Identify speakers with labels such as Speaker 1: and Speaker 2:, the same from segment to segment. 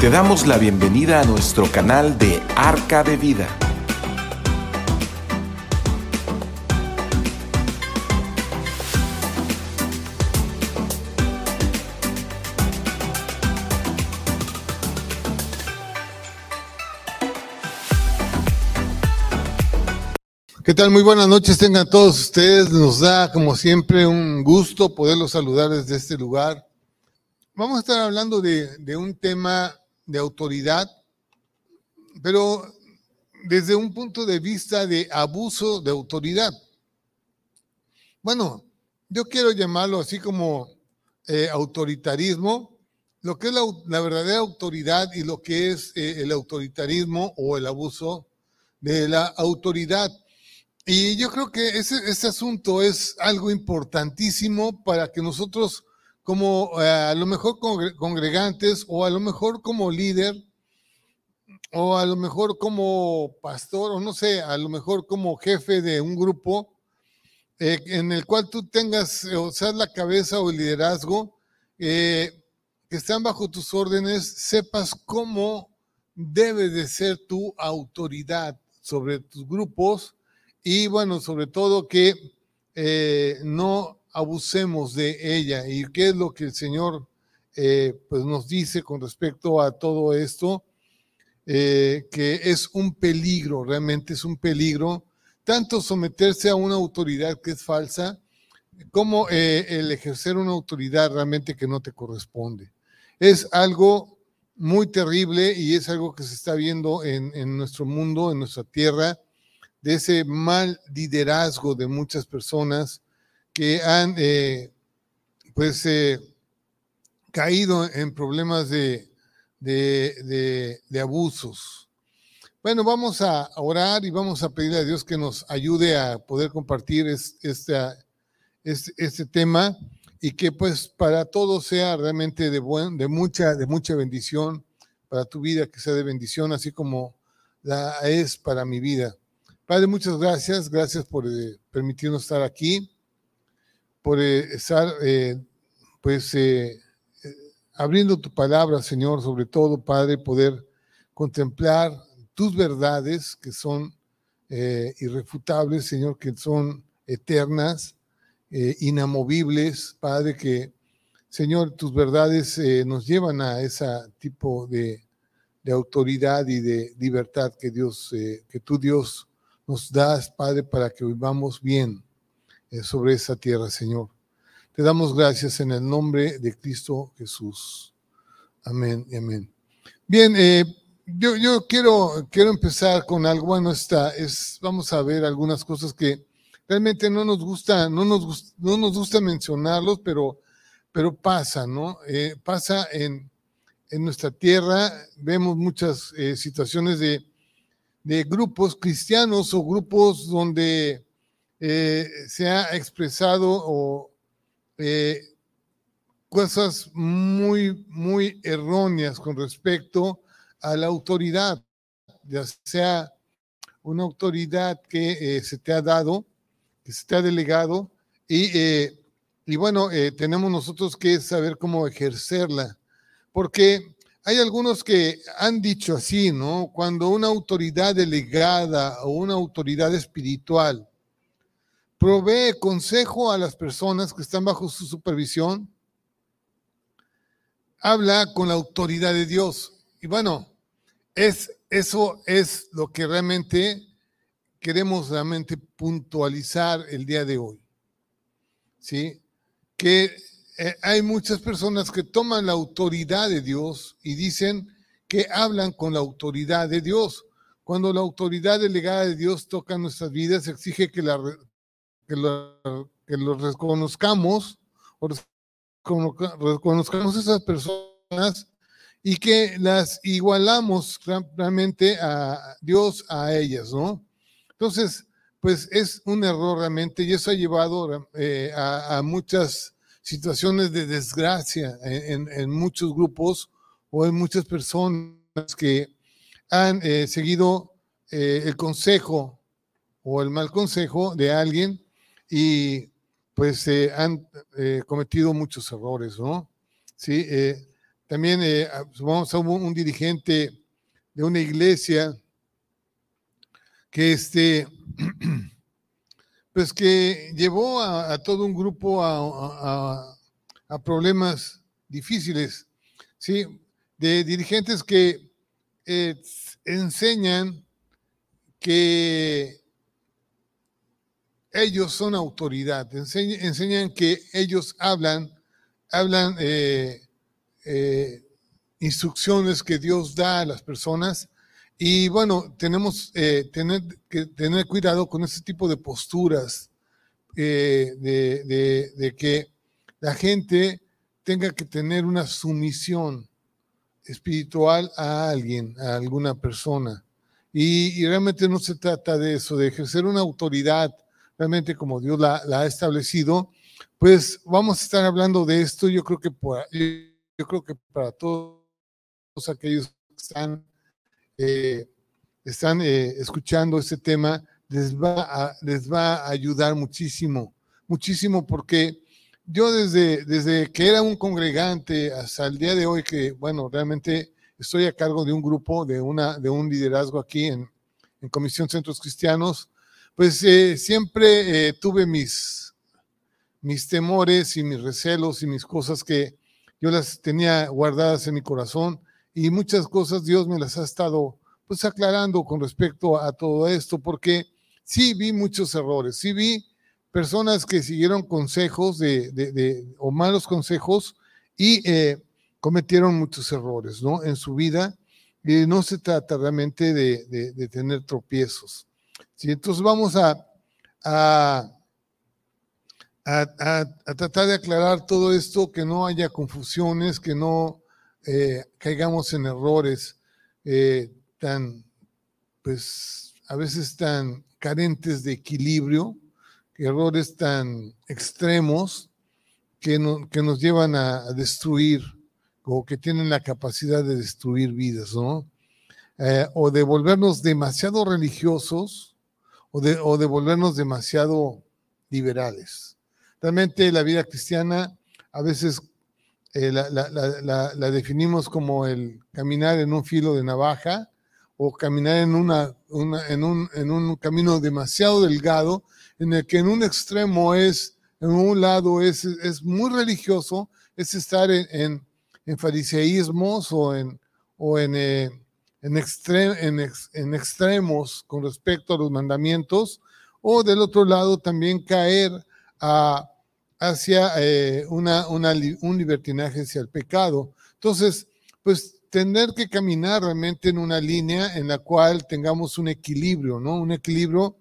Speaker 1: Te damos la bienvenida a nuestro canal de Arca de Vida.
Speaker 2: ¿Qué tal? Muy buenas noches tengan todos ustedes. Nos da, como siempre, un gusto poderlos saludar desde este lugar. Vamos a estar hablando de, de un tema de autoridad, pero desde un punto de vista de abuso de autoridad. Bueno, yo quiero llamarlo así como eh, autoritarismo, lo que es la, verdadera autoridad y lo que es eh, el autoritarismo o el abuso de la autoridad. Y yo creo que ese asunto es algo importantísimo para que nosotros como eh, a lo mejor congregantes o a lo mejor como líder o a lo mejor como pastor o no sé, a lo mejor como jefe de un grupo eh, en el cual tú tengas o seas la cabeza o el liderazgo eh, que están bajo tus órdenes, sepas cómo debe de ser tu autoridad sobre tus grupos y bueno, sobre todo que no abusemos de ella. ¿Y qué es lo que el Señor eh, pues nos dice con respecto a todo esto? Eh, que es un peligro, realmente es un peligro, tanto someterse a una autoridad que es falsa, como eh, el ejercer una autoridad realmente que no te corresponde. Es algo muy terrible y es algo que se está viendo en, en nuestro mundo, en nuestra tierra, de ese mal liderazgo de muchas personas que han eh, pues eh, caído en problemas de, de, de, abusos. Bueno, vamos a orar y vamos a pedir a Dios que nos ayude a poder compartir este, este, este tema y que pues para todos sea realmente de, buen, de, mucha, de mucha bendición para tu vida, que sea de bendición, así como la es para mi vida. Padre, muchas gracias, gracias por eh, permitirnos estar aquí por eh, estar, eh, pues, eh, abriendo tu palabra, Señor, sobre todo, Padre, poder contemplar tus verdades que son irrefutables, Señor, que son eternas, inamovibles, Padre, que, Señor, tus verdades nos llevan a ese tipo de, de, autoridad y de libertad que Dios, que tú, Dios, nos das, Padre, para que vivamos bien sobre esa tierra, Señor. Te damos gracias en el nombre de Cristo Jesús. Amén y amén. Bien, eh, yo, yo, quiero, quiero empezar con algo. Bueno, está, es, vamos a ver algunas cosas que realmente no nos gusta, no nos, no nos gusta mencionarlos, pero, pero pasa, ¿no? Eh, pasa en, en, nuestra tierra. Vemos muchas situaciones de, de grupos cristianos o grupos donde eh, se ha expresado o, eh, cosas muy, muy erróneas con respecto a la autoridad, ya sea una autoridad que eh, se te ha dado, que se te ha delegado, y, y bueno, tenemos nosotros que saber cómo ejercerla, porque hay algunos que han dicho así, ¿no? Cuando una autoridad delegada o una autoridad espiritual provee consejo a las personas que están bajo su supervisión, habla con la autoridad de Dios. Y bueno, es, eso es lo que realmente queremos realmente puntualizar el día de hoy. ¿Sí? Que eh, hay muchas personas que toman la autoridad de Dios y dicen que hablan con la autoridad de Dios. Cuando la autoridad delegada de Dios toca nuestras vidas, exige que la, que lo, que reconozcamos, o reconozcamos esas personas y que las igualamos realmente a Dios a ellas, ¿no? Entonces, pues es un error realmente y eso ha llevado eh, a, muchas situaciones de desgracia en, en, muchos grupos o en muchas personas que han eh, seguido eh, el consejo o el mal consejo de alguien y pues se han eh, cometido muchos errores, ¿no? Sí, eh, también eh, vamos a un, dirigente de una iglesia que este, pues que llevó a, todo un grupo a, problemas difíciles, ¿sí? De dirigentes que eh, enseñan que ellos son autoridad, enseñan, que ellos hablan, hablan eh, eh, instrucciones que Dios da a las personas. Y bueno, tenemos eh, que tener cuidado con ese tipo de posturas, de, de, que la gente tenga que tener una sumisión espiritual a alguien, a alguna persona. Y, realmente no se trata de eso, de ejercer una autoridad realmente como Dios la, ha establecido. Pues vamos a estar hablando de esto. Yo creo que, yo creo que para todos aquellos que están, eh, están eh, escuchando este tema, les va, a, les va a ayudar muchísimo, muchísimo porque yo desde, desde que era un congregante hasta el día de hoy, que bueno, realmente estoy a cargo de un grupo, de, una, de un liderazgo aquí en, en Comisión Centros Cristianos, pues eh, siempre eh, tuve mis, mis temores y mis recelos y mis cosas que yo las tenía guardadas en mi corazón y muchas cosas Dios me las ha estado pues aclarando con respecto a todo esto, porque sí vi muchos errores, sí vi personas que siguieron consejos de, de, o malos consejos y eh, cometieron muchos errores ¿no? en su vida y no se trata realmente de, tener tropiezos. ¿Sí? Entonces vamos a, a, a, tratar de aclarar todo esto, que no haya confusiones, que no eh, caigamos en errores eh, tan, pues a veces tan carentes de equilibrio, errores tan extremos que, que nos llevan a destruir o que tienen la capacidad de destruir vidas, ¿no? Eh, o de volvernos demasiado religiosos o de, volvernos demasiado liberales. Realmente la vida cristiana a veces eh, la, definimos como el caminar en un filo de navaja o caminar en, una, en, un, en un camino demasiado delgado en el que en un extremo es, en un lado es, es muy religioso, es estar en en fariseísmos o en, o en, eh, en, en, extremos con respecto a los mandamientos, o del otro lado también caer a, hacia eh, una, un libertinaje hacia el pecado. Entonces, pues tener que caminar realmente en una línea en la cual tengamos un equilibrio, ¿no? Un equilibrio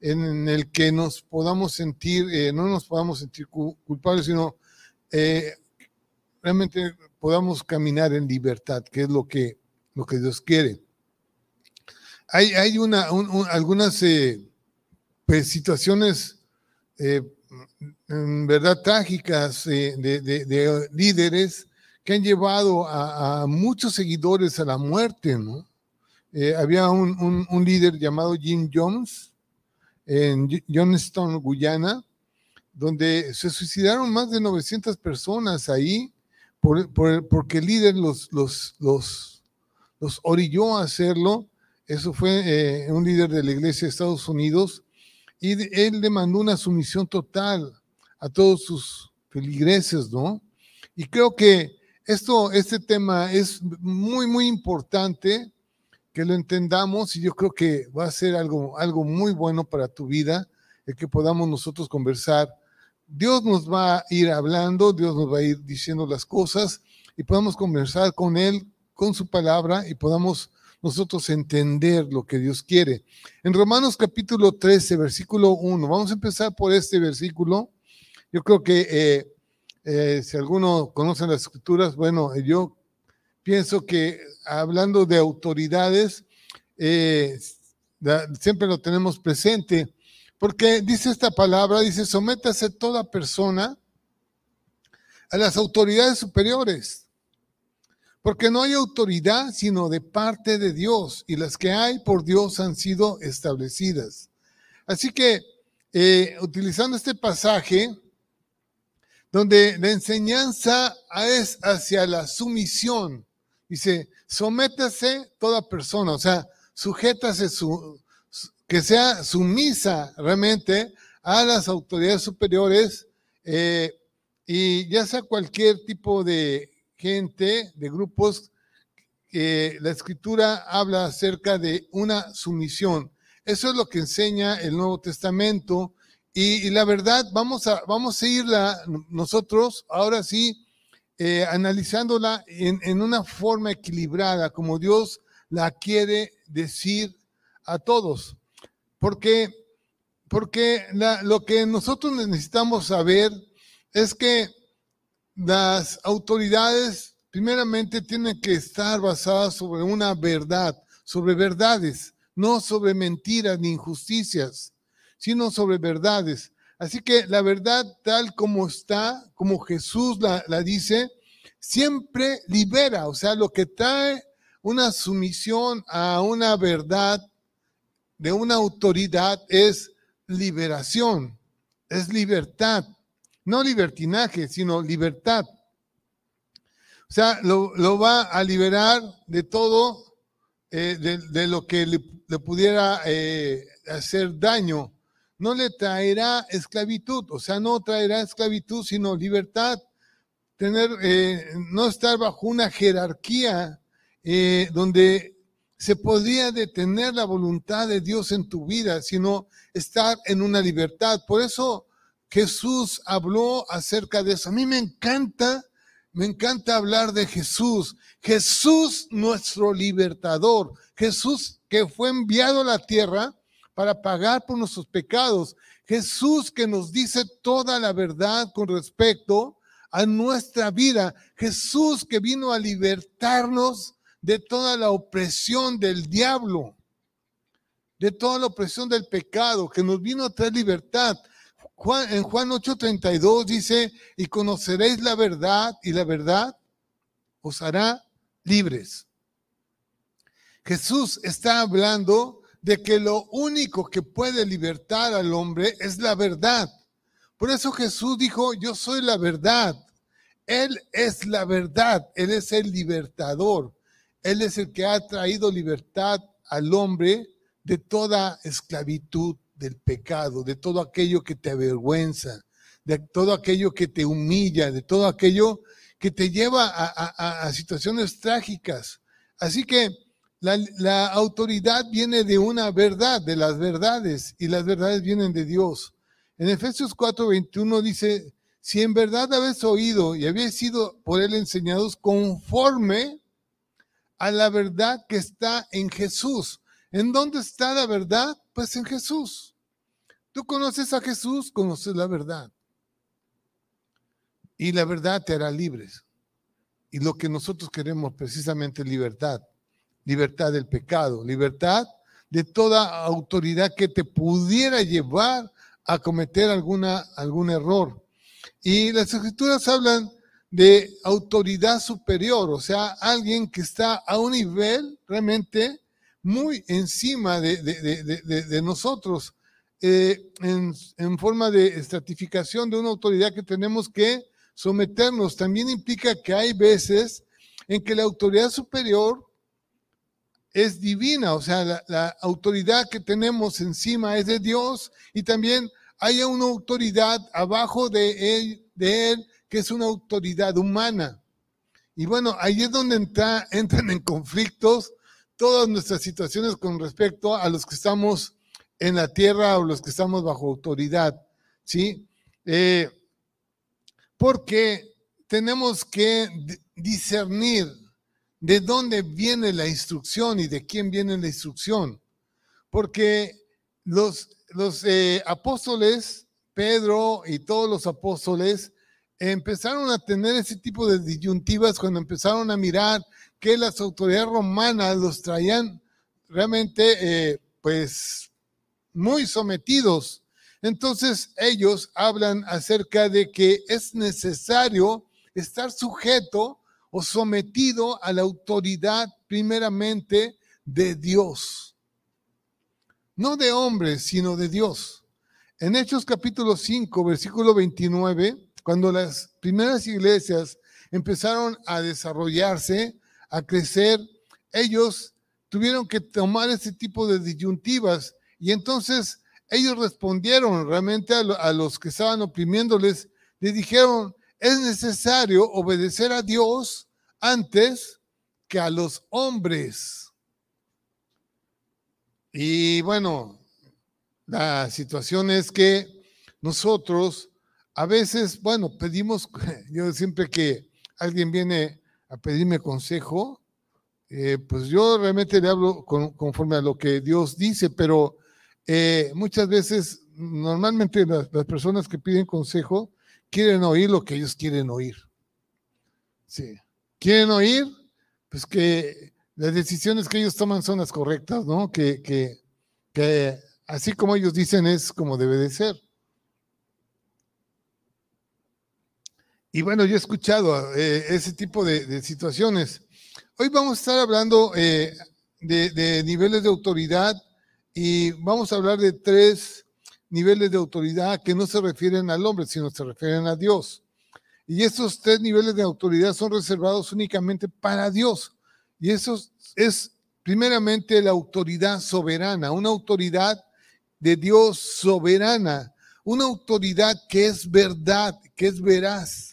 Speaker 2: en el que nos podamos sentir, eh, no nos podamos sentir culpables, sino realmente podamos caminar en libertad, que es lo que, lo que Dios quiere. Hay, hay una, algunas eh, pues, situaciones eh, en verdad trágicas eh, de, líderes que han llevado a, muchos seguidores a la muerte, ¿no? había un, un, líder llamado Jim Jones en Johnston, Guyana, donde se suicidaron más de 900 personas ahí porque el líder los, los, los orilló a hacerlo. Eso fue eh, un líder de la iglesia de Estados Unidos y él le mandó una sumisión total a todos sus feligreses, ¿no? Y creo que esto, este tema es muy, muy importante que lo entendamos y yo creo que va a ser algo, algo muy bueno para tu vida, el que podamos nosotros conversar Dios nos va a ir hablando, Dios nos va a ir diciendo las cosas y podamos conversar con Él, con su palabra y podamos nosotros entender lo que Dios quiere. En Romanos capítulo 13, versículo 1, vamos a empezar por este versículo. Yo creo que eh, eh, si alguno conoce las escrituras, bueno, yo pienso que hablando de autoridades, eh, siempre lo tenemos presente porque dice esta palabra, dice, sométase toda persona a las autoridades superiores. Porque no hay autoridad sino de parte de Dios y las que hay por Dios han sido establecidas. Así que, eh, utilizando este pasaje, donde la enseñanza es hacia la sumisión. Dice, sométase toda persona, o sea, sujétase su, que sea sumisa realmente a las autoridades superiores eh, y ya sea cualquier tipo de gente, de grupos, que la escritura habla acerca de una sumisión. Eso es lo que enseña el Nuevo Testamento y, la verdad, vamos a, vamos a irla nosotros, ahora sí, eh, analizándola en, una forma equilibrada, como Dios la quiere decir a todos. Porque, porque lo que nosotros necesitamos saber es que las autoridades primeramente tienen que estar basadas sobre una verdad, sobre verdades, no sobre mentiras ni injusticias sino sobre verdades. Así que la verdad tal como está, como Jesús la, dice, siempre libera, o sea, lo que trae una sumisión a una verdad de una autoridad es liberación, es libertad, no libertinaje, sino libertad. O sea, lo, va a liberar de todo, eh, de, lo que le, pudiera eh, hacer daño no le traerá esclavitud, o sea, no traerá esclavitud, sino libertad, tener, eh, no estar bajo una jerarquía eh, donde se podría detener la voluntad de Dios en tu vida, sino estar en una libertad. Por eso Jesús habló acerca de eso. A mí me encanta, me encanta hablar de Jesús. Jesús nuestro libertador. Jesús que fue enviado a la tierra para pagar por nuestros pecados. Jesús que nos dice toda la verdad con respecto a nuestra vida. Jesús que vino a libertarnos de toda la opresión del diablo, de toda la opresión del pecado, que nos vino a traer libertad. Juan, en Juan 8:32 dice, y conoceréis la verdad y la verdad os hará libres. Jesús está hablando de que lo único que puede libertar al hombre es la verdad. Por eso Jesús dijo, yo soy la verdad. Él es la verdad, Él es el libertador. Él es el que ha traído libertad al hombre de toda esclavitud del pecado, de todo aquello que te avergüenza, de todo aquello que te humilla, de todo aquello que te lleva a, situaciones trágicas. Así que la, autoridad viene de una verdad, de las verdades, y las verdades vienen de Dios. En Efesios 4:21 dice, si en verdad habéis oído y habéis sido por él enseñados conforme a la verdad que está en Jesús. ¿En dónde está la verdad? Pues en Jesús. Tú conoces a Jesús, conoces la verdad. Y la verdad te hará libres. Y lo que nosotros queremos precisamente es libertad libertad del pecado, libertad de toda autoridad que te pudiera llevar a cometer alguna, algún error. Y las escrituras hablan de autoridad superior, o sea, alguien que está a un nivel realmente muy encima de, nosotros, eh, en, forma de estratificación de una autoridad que tenemos que someternos. También implica que hay veces en que la autoridad superior es divina, o sea, la, autoridad que tenemos encima es de Dios y también hay una autoridad abajo de él, de él que es una autoridad humana. Y bueno, ahí es donde entra, entran en conflictos todas nuestras situaciones con respecto a los que estamos en la tierra o los que estamos bajo autoridad, ¿sí? Eh, porque tenemos que discernir de dónde viene la instrucción y de quién viene la instrucción. Porque los, los eh, apóstoles, Pedro y todos los apóstoles, empezaron a tener ese tipo de disyuntivas cuando empezaron a mirar que las autoridades romanas los traían realmente, eh, pues, muy sometidos. Entonces ellos hablan acerca de que es necesario estar sujeto o sometido a la autoridad primeramente de Dios. No de hombres, sino de Dios. En Hechos capítulo 5, versículo 29, cuando las primeras iglesias empezaron a desarrollarse, a crecer, ellos tuvieron que tomar ese tipo de disyuntivas y entonces ellos respondieron realmente a, los que estaban oprimiéndoles, les dijeron, es necesario obedecer a Dios antes que a los hombres. Y bueno, la situación es que nosotros a veces, bueno, pedimos, yo siempre que alguien viene a pedirme consejo, eh, pues yo realmente le hablo conforme a lo que Dios dice, pero eh, muchas veces, normalmente las, personas que piden consejo quieren oír lo que ellos quieren oír. Sí. Quieren oír, pues que las decisiones que ellos toman son las correctas, ¿no? Que, que, que así como ellos dicen es como debe de ser. Y bueno, yo he escuchado eh, ese tipo de, situaciones. Hoy vamos a estar hablando eh, de, niveles de autoridad y vamos a hablar de tres niveles de autoridad que no se refieren al hombre, sino se refieren a Dios. Y esos tres niveles de autoridad son reservados únicamente para Dios. Y eso es primeramente la autoridad soberana, una autoridad de Dios soberana, una autoridad que es verdad, que es veraz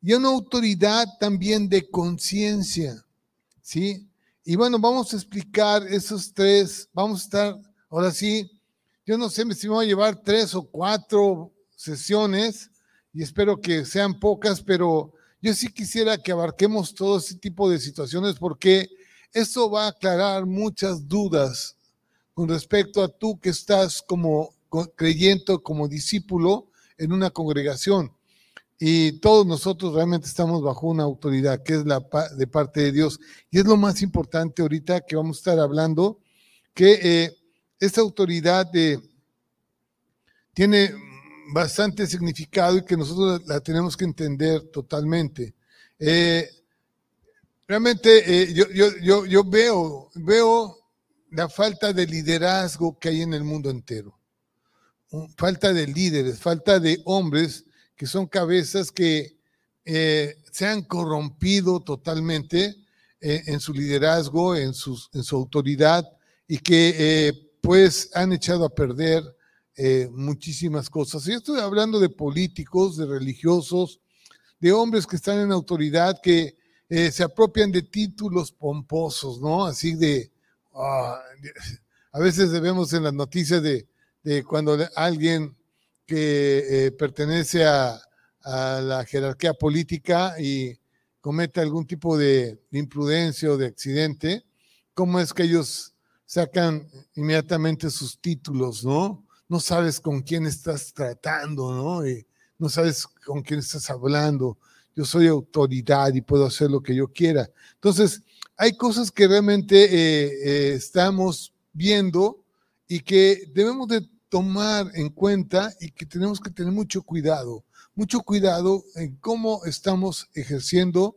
Speaker 2: y una autoridad también de conciencia, ¿sí? Y bueno, vamos a explicar esos tres, vamos a estar, ahora sí, yo no sé si me voy a llevar tres o cuatro sesiones y espero que sean pocas, pero yo sí quisiera que abarquemos todo ese tipo de situaciones porque eso va a aclarar muchas dudas con respecto a tú que estás como creyendo, como discípulo en una congregación. Y todos nosotros realmente estamos bajo una autoridad que es la de parte de Dios. Y es lo más importante ahorita que vamos a estar hablando, que eh, esta autoridad tiene bastante significado y que nosotros la, tenemos que entender totalmente. Eh, realmente eh, yo, yo, yo, veo, veo la falta de liderazgo que hay en el mundo entero. Falta de líderes, falta de hombres que son cabezas que eh, se han corrompido totalmente eh, en su liderazgo, en, en, su autoridad y que eh, pues han echado a perder muchísimas cosas. Yo estoy hablando de políticos, de religiosos, de hombres que están en autoridad, que se apropian de títulos pomposos, ¿no? Así de, ah, a veces vemos en las noticias de, de cuando alguien que eh, pertenece a, la jerarquía política y comete algún tipo de, imprudencia o de accidente, ¿cómo es que ellos sacan inmediatamente sus títulos, ¿no? No sabes con quién estás tratando, ¿no? No sabes con quién estás hablando. Yo soy autoridad y puedo hacer lo que yo quiera. Entonces, hay cosas que realmente eh, eh, estamos viendo y que debemos de tomar en cuenta y que tenemos que tener mucho cuidado, mucho cuidado en cómo estamos ejerciendo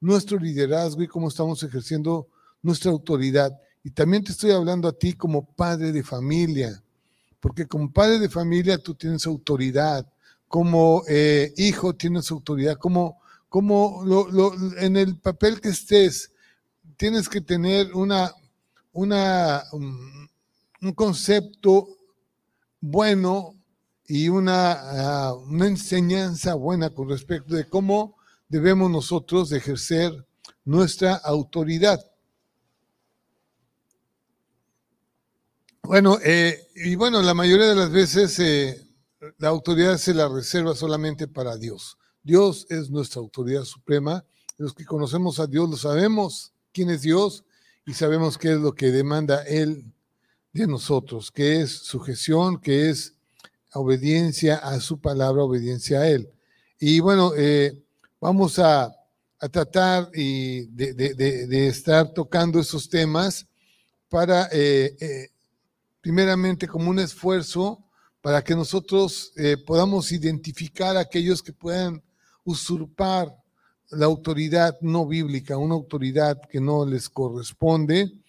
Speaker 2: nuestro liderazgo y cómo estamos ejerciendo nuestra autoridad. Y también te estoy hablando a ti como padre de familia, porque como padre de familia tú tienes autoridad, como eh, hijo tienes autoridad, como, como en el papel que estés, tienes que tener una, una, un, un concepto bueno y una, ah, una enseñanza buena con respecto de cómo debemos nosotros ejercer nuestra autoridad. Bueno, eh, y bueno, la mayoría de las veces eh, la autoridad se la reserva solamente para Dios. Dios es nuestra autoridad suprema. Los que conocemos a Dios lo sabemos quién es Dios y sabemos qué es lo que demanda Él de nosotros, que es sujeción, que es obediencia a su palabra, obediencia a Él. Y bueno, eh, vamos a, tratar y de, estar tocando esos temas para, eh, eh, primeramente, como un esfuerzo para que nosotros podamos identificar a aquellos que puedan usurpar la autoridad no bíblica, una autoridad que no les corresponde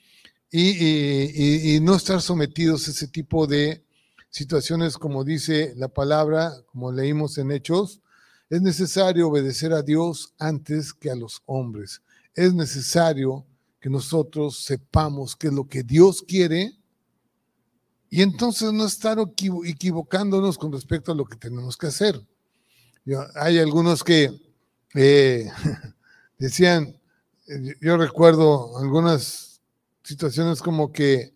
Speaker 2: y, no estar sometidos a ese tipo de, situaciones como dice la palabra, como leímos en Hechos, es necesario obedecer a Dios antes que a los hombres. Es necesario que nosotros sepamos qué es lo que Dios quiere y entonces no estar equivocándonos con respecto a lo que tenemos que hacer. hay algunos que eh, decían, eh, yo recuerdo algunas situaciones como que,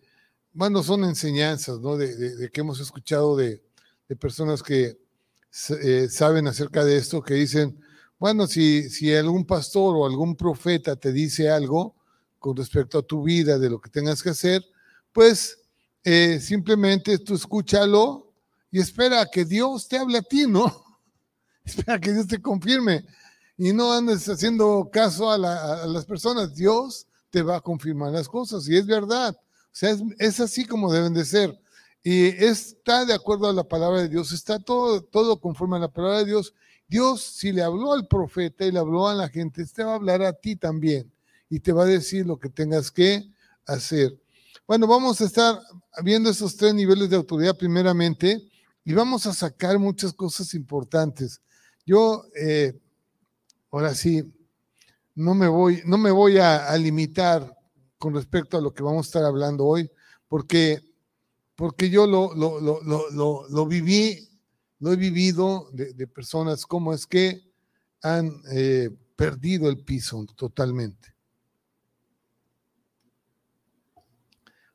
Speaker 2: bueno, son enseñanzas, ¿no? De, que hemos escuchado de, personas que eh, saben acerca de esto, que dicen, bueno, si, si algún pastor o algún profeta te dice algo con respecto a tu vida, de lo que tengas que hacer, pues eh, simplemente tú escúchalo y espera que Dios te hable a ti, ¿no? Espera que Dios te confirme y no andes haciendo caso a, las personas. Dios te va a confirmar las cosas y es verdad. O sea, es, así como deben de ser. Y está de acuerdo a la palabra de Dios, está todo, todo conforme a la palabra de Dios. Dios, si le habló al profeta y le habló a la gente, te va a hablar a ti también y te va a decir lo que tengas que hacer. Bueno, vamos a estar viendo esos tres niveles de autoridad primeramente y vamos a sacar muchas cosas importantes. Yo, eh, ahora sí, no me voy, no me voy a, limitar con respecto a lo que vamos a estar hablando hoy, porque, porque yo lo, lo, viví, lo he vivido de, personas como es que han eh, perdido el piso totalmente.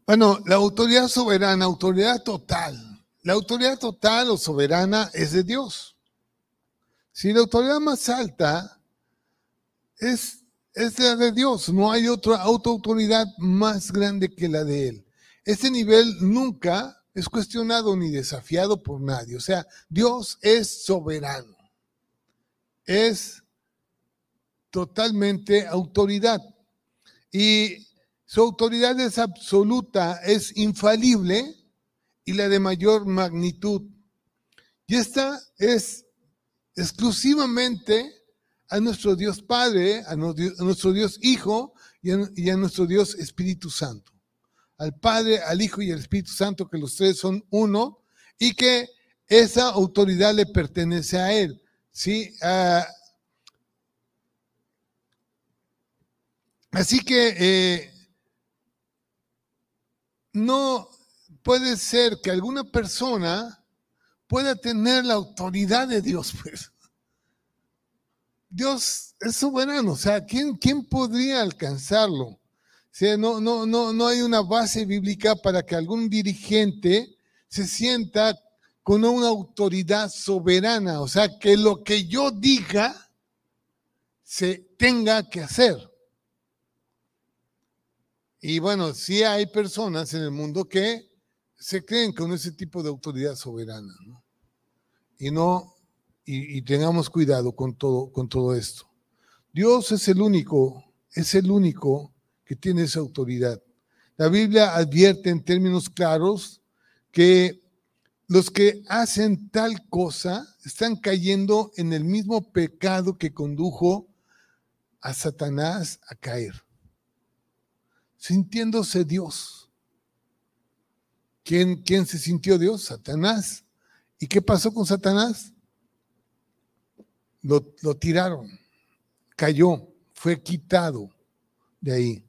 Speaker 2: Bueno, la autoridad soberana, autoridad total. La autoridad total o soberana es de Dios. Si la autoridad más alta es, es la de Dios, no hay otra autoridad más grande que la de Él. Ese nivel nunca es cuestionado ni desafiado por nadie. O sea, Dios es soberano. Es totalmente autoridad. Y su autoridad es absoluta, es infalible y la de mayor magnitud. Y esta es exclusivamente a nuestro Dios Padre, a nuestro Dios Hijo y a, nuestro Dios Espíritu Santo. Al Padre, al Hijo y al Espíritu Santo, que los tres son uno, y que esa autoridad le pertenece a Él. ¿sí? Ah, así que eh, no puede ser que alguna persona pueda tener la autoridad de Dios, pues. Dios es soberano, o sea, ¿quién, quién podría alcanzarlo? O sea, no, no, no, no hay una base bíblica para que algún dirigente se sienta con una autoridad soberana, o sea, que lo que yo diga se tenga que hacer. Y bueno, sí hay personas en el mundo que se creen con ese tipo de autoridad soberana, ¿no? Y no, y, tengamos cuidado con todo, con todo esto. Dios es el único, es el único que tiene esa autoridad. La Biblia advierte en términos claros que los que hacen tal cosa están cayendo en el mismo pecado que condujo a Satanás a caer sintiéndose Dios. ¿Quién, ¿Quién se sintió Dios? Satanás. ¿Y qué pasó con Satanás? Lo, tiraron, cayó, fue quitado de ahí.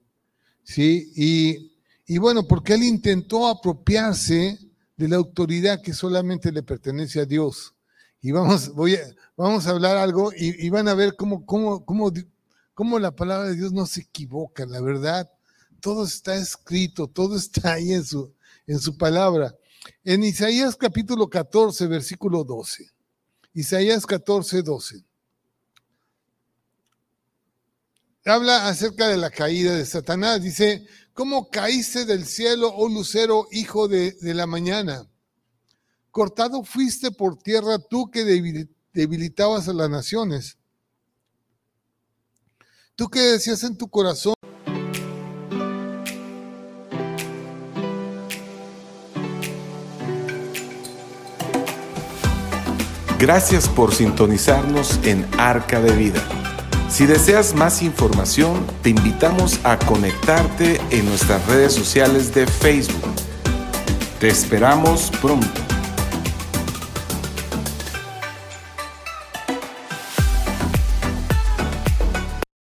Speaker 2: ¿Sí? Y, y bueno, porque él intentó apropiarse de la autoridad que solamente le pertenece a Dios. Y vamos, voy a, vamos a hablar algo y, van a ver cómo, cómo, cómo, cómo la palabra de Dios no se equivoca, la verdad todo está escrito, todo está ahí en su, en su palabra. En Isaías capítulo 14, versículo 12. Isaías 14, 12. Habla acerca de la caída de Satanás. Dice, ¿cómo caíste del cielo, oh lucero, hijo de, de la mañana? Cortado fuiste por tierra tú que debilitabas a las naciones. Tú que decías en tu corazón,
Speaker 1: Gracias por sintonizarnos en Arca de Vida. Si deseas más información, te invitamos a conectarte en nuestras redes sociales de Facebook. Te esperamos pronto.